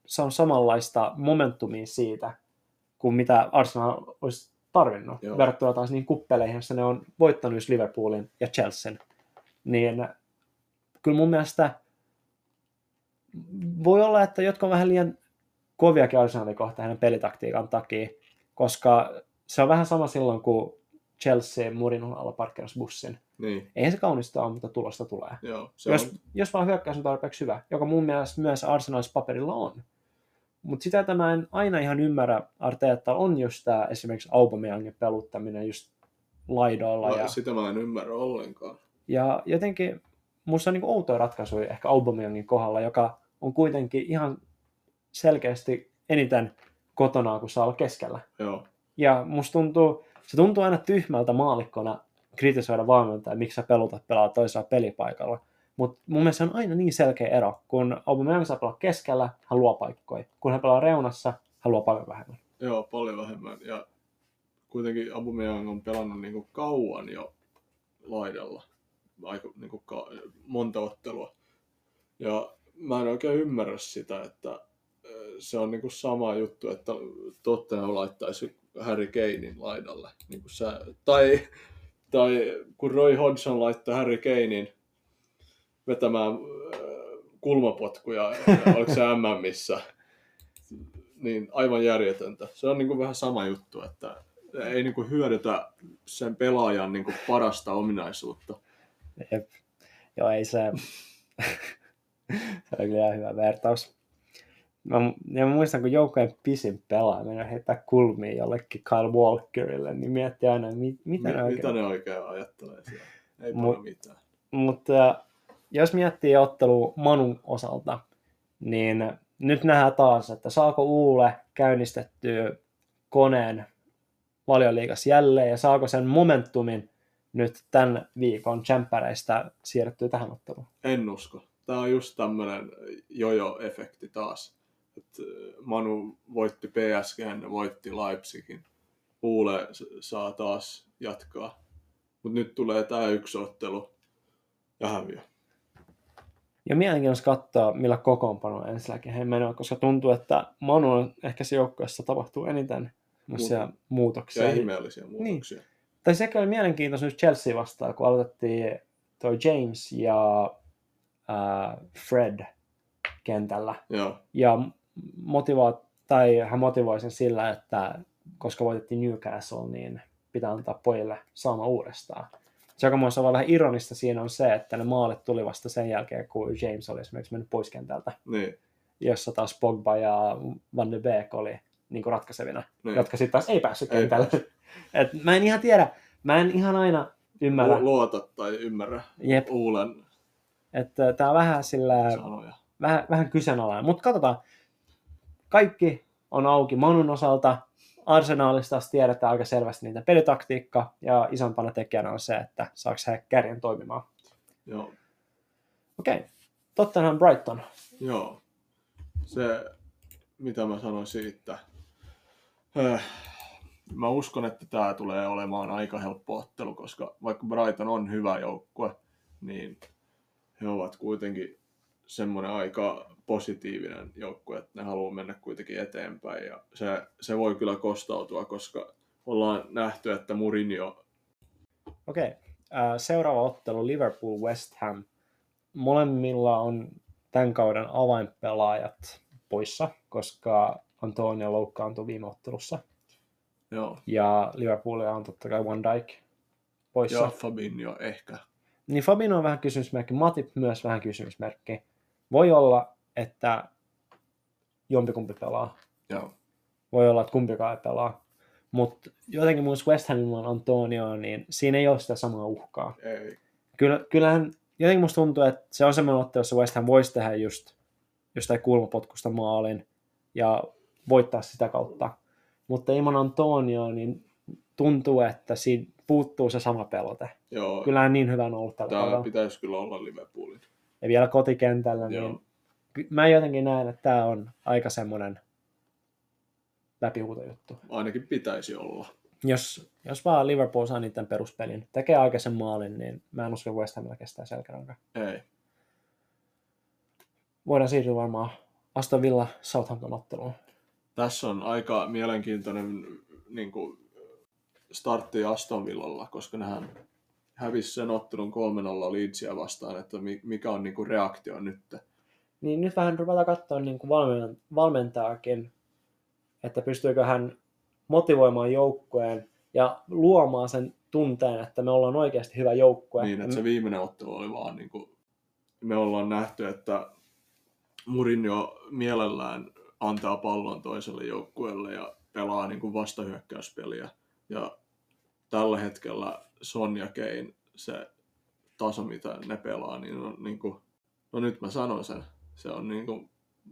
saanut samanlaista momentumia siitä, kuin mitä Arsenal olisi tarvinnut, Joo. verrattuna taas niin kuppeleihin, jossa ne on voittanut just Liverpoolin ja Chelsean. Niin kyllä mun mielestä voi olla, että jotka on vähän liian koviakin Arsenalin kohta hänen pelitaktiikan takia, koska se on vähän sama silloin, kun Chelsea Mourinhon alla parkkeerasi bussin. Niin. Eihän se kaunista ole, mutta tulosta tulee. Joo, se jos, on... jos vaan hyökkäys on tarpeeksi hyvä, joka mun mielestä myös Arsenalissa paperilla on. Mutta sitä tämä en aina ihan ymmärrä Arteetta on just tämä esimerkiksi Aubameyangin peluttaminen just laidoilla. No, ja, sitä mä en ymmärrä ollenkaan. Ja jotenkin musta on niin outoja ratkaisuja ehkä Aubameyangin kohdalla, joka on kuitenkin ihan selkeästi eniten kotona, kun saa olla keskellä. Joo. Ja musta tuntuu, se tuntuu aina tyhmältä maalikkona kritisoida valmentajaa, miksi sä pelutat pelaa toisella pelipaikalla. Mutta mun mielestä on aina niin selkeä ero, kun Aubameyang saa pelaa keskellä, hän luo paikkoja. Kun hän pelaa reunassa, hän luo paljon vähemmän. Joo, paljon vähemmän. Ja kuitenkin Aubameyang on pelannut niinku kauan jo laidalla. Aika niinku ka- monta ottelua. Ja mä en oikein ymmärrä sitä, että se on niinku sama juttu, että Tottenham laittaisi Harry Kanein laidalle. Niin kuin sä, tai, tai kun Roy Hodgson laittaa Harry Kanein vetämään äh, kulmapotkuja, oliko se MMissä, niin aivan järjetöntä. Se on niin kuin vähän sama juttu, että ei niin kuin hyödytä sen pelaajan niin kuin parasta ominaisuutta. Jep. Joo, ei se... se on kyllä hyvä vertaus. Mä, ja mä muistan, kun joukkojen pisin pelaaminen heittää kulmiin jollekin Kyle Walkerille, niin miettii aina, mit, mitä, Mi- ne oikein... mitä ne oikein ajattelee siellä. Ei Mut, mitään. Mutta jos miettii ottelu Manun osalta, niin nyt nähdään taas, että saako Uule käynnistettyä koneen valioliigas jälleen ja saako sen momentumin nyt tämän viikon tsemppäreistä siirrettyä tähän otteluun? En usko. Tämä on just tämmöinen jojo-efekti taas. Et Manu voitti PSG, voitti Leipzigin. Uule saa taas jatkaa. Mutta nyt tulee tämä yksi ottelu ja häviö. Ja mielenkiintoista katsoa, millä kokoonpano ensinnäkin he menevät, koska tuntuu, että Manu on ehkä se joukkueessa tapahtuu eniten Muut- muutoksia. Ja ihmeellisiä muutoksia. Niin. Tai sekä oli mielenkiintoista nyt Chelsea vastaan, kun aloitettiin toi James ja äh, Fred kentällä. Joo. Ja motivoit, tai hän motivoi sen sillä, että koska voitettiin Newcastle, niin pitää antaa pojille saama uudestaan. Se, joka muista on vähän ironista siinä on se, että ne maalit tuli vasta sen jälkeen, kun James oli esimerkiksi mennyt pois kentältä. Niin. Jossa taas Pogba ja Van de Beek oli niin kuin ratkaisevina, niin. jotka sitten taas ei päässyt Ei kentälle. Et mä en ihan tiedä, mä en ihan aina ymmärrä. Lu- Luota tai ymmärrä Jep. Uulen Että tää on vähän sillä, sanoja. vähän, vähän kyseenalainen. Mutta katsotaan, kaikki on auki Manun osalta. Arsenaalista taas tiedetään aika selvästi niitä pelitaktiikka, ja isompana tekijänä on se, että saako he kärjen toimimaan. Joo. Okei, okay. Tottenham Brighton. Joo. Se, mitä mä sanoin siitä. Äh, mä uskon, että tämä tulee olemaan aika helppo ottelu, koska vaikka Brighton on hyvä joukkue, niin he ovat kuitenkin semmoinen aika positiivinen joukkue, että ne haluaa mennä kuitenkin eteenpäin. Ja se, se voi kyllä kostautua, koska ollaan nähty, että Mourinho... Okei, okay. seuraava ottelu Liverpool-West Ham. Molemmilla on tämän kauden avainpelaajat poissa, koska Antonio loukkaantui viime ottelussa. Joo. Ja Liverpoolia on totta kai Van Dijk poissa. Ja Fabinho ehkä. Niin Fabinho on vähän kysymysmerkki, Matip myös vähän kysymysmerkki. Voi olla, että jompikumpi pelaa. Joo. Voi olla, että kumpikaan ei pelaa. Mutta jotenkin mun West Hamin Antonio, niin siinä ei ole sitä samaa uhkaa. Ei. Kyllä, kyllähän jotenkin musta tuntuu, että se on semmoinen ottelu, jossa West Ham voisi tehdä just jostain kulmapotkusta maalin ja voittaa sitä kautta. Mutta ilman Antonio, niin tuntuu, että siinä puuttuu se sama pelote. Joo. Kyllähän niin hyvä on ollut tällä Tämä kaudella. pitäisi kyllä olla Liverpoolin. Ja vielä kotikentällä, Joo. niin mä jotenkin näen, että tämä on aika semmoinen läpihuutojuttu. Ainakin pitäisi olla. Jos, jos vaan Liverpool saa niiden peruspelin, tekee aikaisen maalin, niin mä en usko, että West Hamilla kestää selkäranka. Ei. Voidaan siirtyä varmaan Aston Villa Southampton otteluun. Tässä on aika mielenkiintoinen niin kuin, startti Aston Villalla, koska nehän hävisi sen ottelun 3-0 Leedsia vastaan, että mi- mikä on niin kuin, reaktio nyt. Niin nyt vähän ruvetaan katsoa niin kuin valmen, valmentaakin, että pystyykö hän motivoimaan joukkueen ja luomaan sen tunteen, että me ollaan oikeasti hyvä joukkue. Niin, että se viimeinen ottelu oli vaan niin kuin, me ollaan nähty, että Mourinho mielellään antaa pallon toiselle joukkueelle ja pelaa niin kuin vastahyökkäyspeliä. Ja tällä hetkellä Son ja Kane, se taso, mitä ne pelaa, niin on niin kuin, no nyt mä sanon sen, se on niin kuin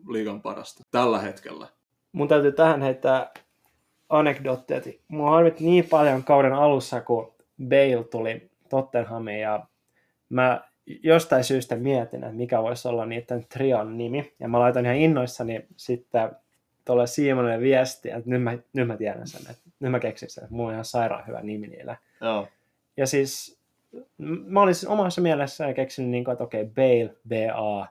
liigan parasta tällä hetkellä. Mun täytyy tähän heittää anekdootteja. Mua harmitti niin paljon kauden alussa, kun Bale tuli Tottenhamiin ja mä jostain syystä mietin, että mikä voisi olla niiden trion nimi. Ja mä laitan ihan innoissani sitten tuolle Simonille viestiä, että nyt mä, nyt mä tiedän sen, että nyt mä keksin sen, että mulla on ihan sairaan hyvä nimi niillä. Joo. Ja siis mä olin siis omassa mielessä ja keksin, niin kuin, että okei, okay, Bale, B-A,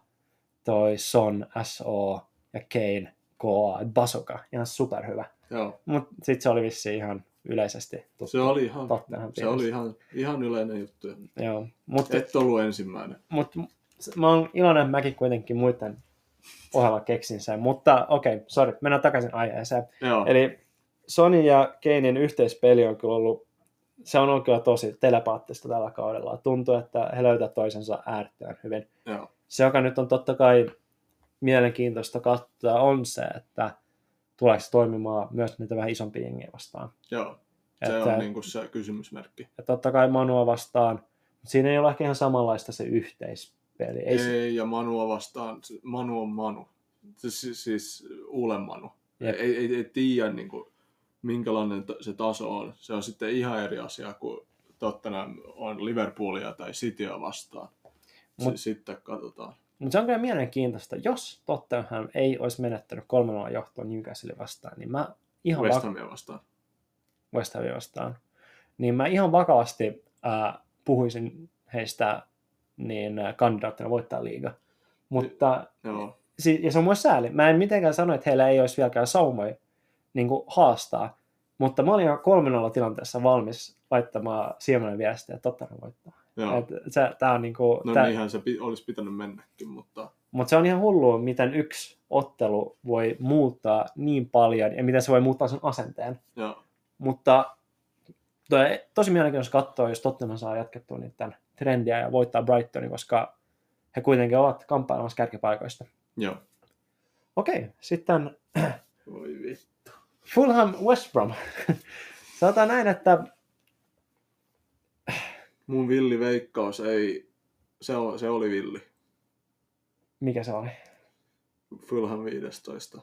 toi Son, S-O ja Kane, K-A, Basoka, ihan superhyvä. Joo. Mutta sitten se oli vissiin ihan yleisesti tuttu. Se oli ihan, se oli ihan, ihan yleinen juttu. Joo, mutta Et ollut ensimmäinen. mut, mä oon iloinen, että mäkin kuitenkin muiden ohella keksin sen. Mutta okei, okay, sorry, mennään takaisin aiheeseen. Joo. Eli Sony ja Keinin yhteispeli on kyllä ollut, se on ollut kyllä tosi telepaattista tällä kaudella. Tuntuu, että he löytävät toisensa äärettömän hyvin. Joo. Se, joka nyt on totta kai mielenkiintoista katsoa, on se, että tuleeko se toimimaan myös niitä vähän isompia jengejä vastaan. Joo. Se Että- on niin kuin se kysymysmerkki. Ja totta kai Manua vastaan, mutta siinä ei ole ehkä ihan samanlaista se yhteispeli. Ei, Ei, se, ja Manua vastaan, Manu on Manu. Siis, siis Ulen Manu. Jep. Ei, ei, ei tiedä niin kuin, minkälainen se taso on. Se on sitten ihan eri asia kuin Tottenham on Liverpoolia tai Cityä vastaan. Mut- sitten katsotaan. mutta se on kyllä mielenkiintoista. Jos Tottenham ei olisi menettänyt 3 johtoon Newcastle vastaan, niin mä ihan West Hamia vastaan. West Hamia vastaan, niin mä ihan vakavasti ää, puhuisin heistä niin ää, kandidaattina voittaa liiga. Mutta, Joo. si- ja se on myös sääli. Mä en mitenkään sano, että heillä ei olisi vieläkään saumoja niin kuin haastaa, mutta mä olin jo 3 tilanteessa valmis laittamaan Siemonen viestiä, että Tottenham voittaa. Tää on niinku, No tää, niinhän se pi- olisi pitänyt mennäkin, mutta Mutta se on ihan hullua, miten yksi ottelu voi muuttaa niin paljon ja miten se voi muuttaa sen asenteen. joo. Mutta toi, tosi mielenkiintoista katsoa, jos Tottenham saa jatkettua niiden trendiä ja voittaa Brightonin, koska he kuitenkin ovat kamppailemassa kärkipaikoista. joo. Okei, sitten Voi vittu. Fulham West Brom. Sanotaan näin, että Mun villi veikkaus ei, se, on, se oli villi. mikä se oli? Fulham 15.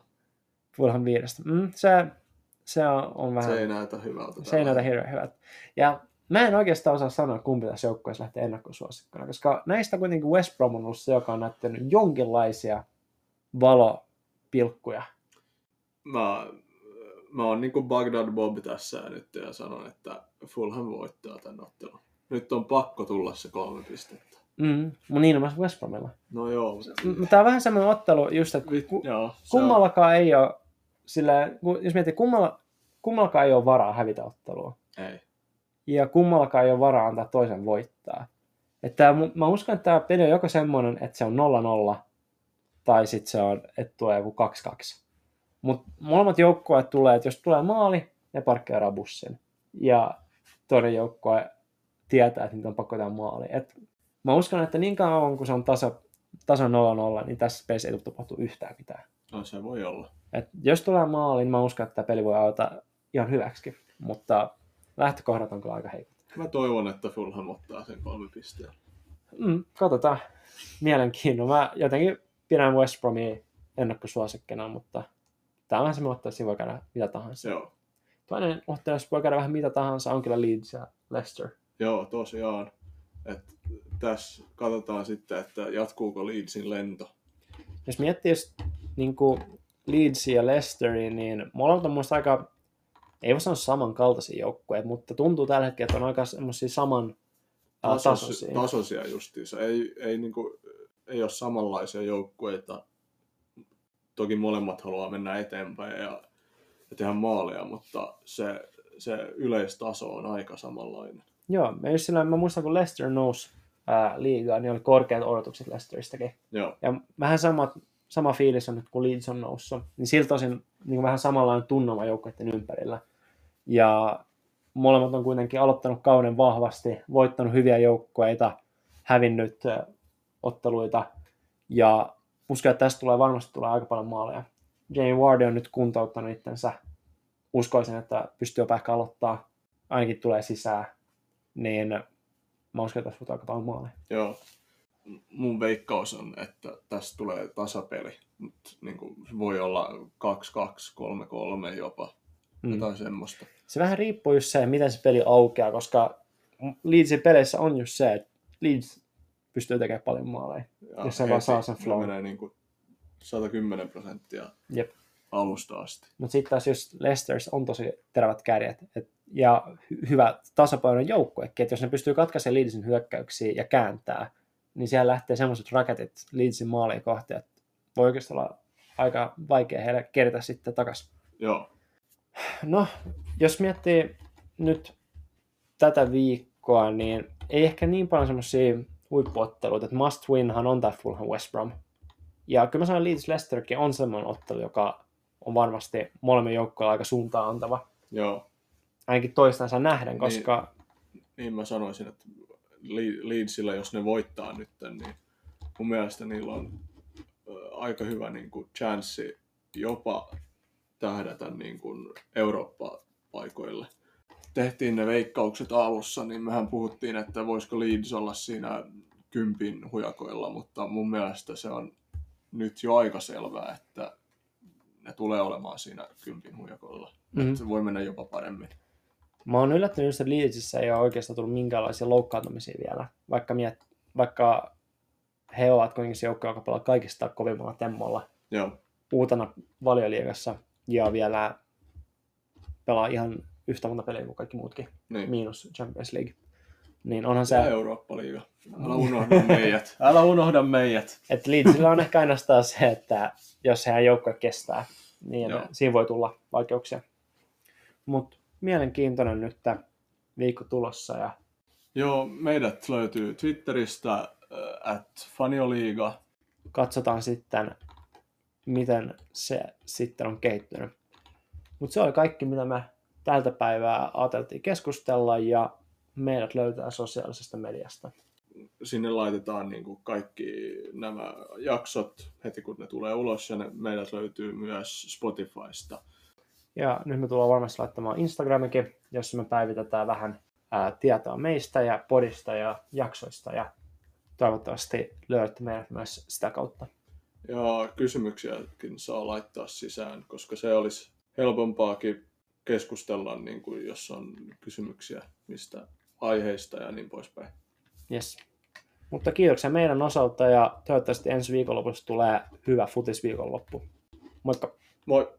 Fulham viidestä. Mm, se, se on, on vähän... Se ei näytä hyvältä. se ei näytä hirveän hyvältä. Ja mä en oikeastaan osaa sanoa, kumpi tässä joukkueessa lähtee ennakkosuosikkona, koska näistä kuitenkin West Brom on ollut se, joka on näyttänyt jonkinlaisia valopilkkuja. Mä, mä oon niinku Bagdad Bob tässä ja nyt ja sanon, että Fulham voittaa tämän ottelun. Nyt on pakko tulla se kolme pistettä. Mm, mutta niin on myös West Bromilla. No joo. Tämä on vähän semmoinen ottelu, just, että ku, joo, kummallakaan ei ole, sillä, jos miettii, kummalla, kummallakaan ei ole varaa hävitä ottelua. On, ei. ja kummallakaan ei ole varaa antaa toisen voittaa. Että mä uskon, että tämä peli on joko semmoinen, että se on 0-0, tai sitten se on, että tulee joku 2-2. Mutta molemmat joukkueet tulee, että jos tulee maali, ne parkkeeraa bussin. Ja toinen joukkue tietää, että niitä on pakko tehdä maali. Et mä uskon, että niin kauan kun se on tasa, tasa 0-0, niin tässä pelissä ei tule tapahtua yhtään mitään. No se voi olla. Et jos tulee maali, niin mä uskon, että tämä peli voi auta ihan hyväksi. Mutta lähtökohdat on kyllä aika heikot. Mä toivon, että Fulham ottaa sen kolme pisteen. Mm, katsotaan. Mielenkiinnolla. Mä jotenkin pidän West Bromia ennakkosuosikkina, mutta tämä on semmoinen ottelu, voi käydä mitä tahansa. Joo. Toinen ottelu, jos voi käydä vähän mitä tahansa, on kyllä Leeds ja Leicester. Joo, tosiaan. Et tässä katsotaan sitten, että jatkuuko Leedsin lento. Jos miettii just, niin kuin Leedsia ja Leicesteria, niin molemmat on muista aika, ei voi sanoa samankaltaisia joukkueita, mutta tuntuu tällä hetkellä, että on aika semmoisia saman Tasos, tasoisia. tasoisia justiinsa. Ei, ei, niinku, ei ole samanlaisia joukkueita. Toki molemmat haluaa mennä eteenpäin ja, ja tehdä maaleja, mutta se, se yleistaso on aika samanlainen. Joo, mä, just silloin, mä muistan, kun Leicester nousi ää, liigaan, niin oli korkeat odotukset Leicesteristäkin. Joo, Ja vähän sama, sama fiilis on nyt, kun Leeds on noussut. Niin siltä osin niin vähän samanlainen tunnelma joukkueiden ympärillä. Ja molemmat on kuitenkin aloittanut kauden vahvasti, voittanut hyviä joukkueita, hävinnyt otteluita. Ja uskon, että tästä tulee varmasti tulee aika paljon maaleja. Jamie Ward on nyt kuntouttanut itsensä. Uskoisin, että pystyy jopa ehkä aloittaa. Ainakin tulee sisään. Niin mä uskon, että tässä tulee aika paljon maaleja. joo. Mun veikkaus on, että tässä tulee tasapeli. Mut, niin kuin, voi olla 2-2, 3-3 jopa. Mm. Jotain semmoista. se vähän riippuu just se, miten se peli aukeaa, koska Leedsin peleissä on just se, että Leeds pystyy tekemään paljon maaleja. Ja Jos se vaan saa sen flow. menee niin kuin 110 prosenttia Jep. alusta asti. Mutta sitten taas just Leicesters on tosi terävät kärjet et, ja hy- hyvä tasapainoinen joukkuekin, että jos ne pystyy katkaisemaan Leedsin hyökkäyksiä ja kääntää, niin siellä lähtee semmoiset raketit Leedsin maaliin kohti, että voi oikeasti olla aika vaikea heille kertaa sitten takaisin. Joo, No, jos miettii nyt tätä viikkoa, niin ei ehkä niin paljon semmoisia huippuotteluita, että must winhan on tämä Fulham West Brom. Ja kyllä mä sanon Leeds Leicesterkin on semmoinen ottelu, joka on varmasti molemmilla joukkoilla aika suuntaan antava. joo. Ainakin toistansa nähden, koska Niin mä sanoisin, että Le- Leedsillä, jos ne voittaa nyt, niin mun mielestä niillä on aika hyvä niin kuin chanssi jopa tähdätä niin kuin Eurooppa-paikoille. Tehtiin ne veikkaukset alussa, niin mehän puhuttiin, että voisiko Leeds olla siinä kympin hujakoilla, mutta mun mielestä se on nyt jo aika selvää, että ne tulee olemaan siinä kympin hujakoilla. Mhm. Mm-hmm. Se voi mennä jopa paremmin. mä oon yllättynyt että Leedsissä ei ole oikeastaan tullut minkäänlaisia loukkaantumisia vielä, vaikka, miet, vaikka he ovat kuitenkin se joukko, joka pelaa kaikista kovimmalla temmolla Joo, uutena valioliigassa ja vielä pelaa ihan yhtä monta peliä kuin kaikki muutkin, niin. miinus Champions League. Niin onhan Se... Eurooppa-liiga. Älä unohda meidät. Älä unohda meidät. että Leedsillä on ehkä ainoastaan se, että jos heidän joukkue kestää, niin Joo. siinä voi tulla vaikeuksia. Mutta mielenkiintoinen nyt tämä viikko tulossa ja Joo, meidät löytyy Twitteristä äh, at Fanioliiga. katsotaan sitten, miten se sitten on kehittynyt. Mutta se oli kaikki, mitä me tältä päivää ajateltiin keskustella ja meidät löytää sosiaalisesta mediasta. Sinne laitetaan niin kuin kaikki nämä jaksot heti kun ne tulee ulos ja ne, meidät löytyy myös Spotifysta. Ja nyt me tullaan varmasti laittamaan Instagramikin, jossa me päivitetään vähän ää, tietoa meistä ja podista ja jaksoista ja toivottavasti löydätte meidät myös sitä kautta. Ja kysymyksiäkin saa laittaa sisään, koska se olisi helpompaakin keskustella, niin kuin jos on kysymyksiä mistä aiheista ja niin poispäin. Yes. Mutta kiitoksia meidän osalta ja toivottavasti ensi viikonlopussa tulee hyvä futisviikonloppu. Moikka! Moi!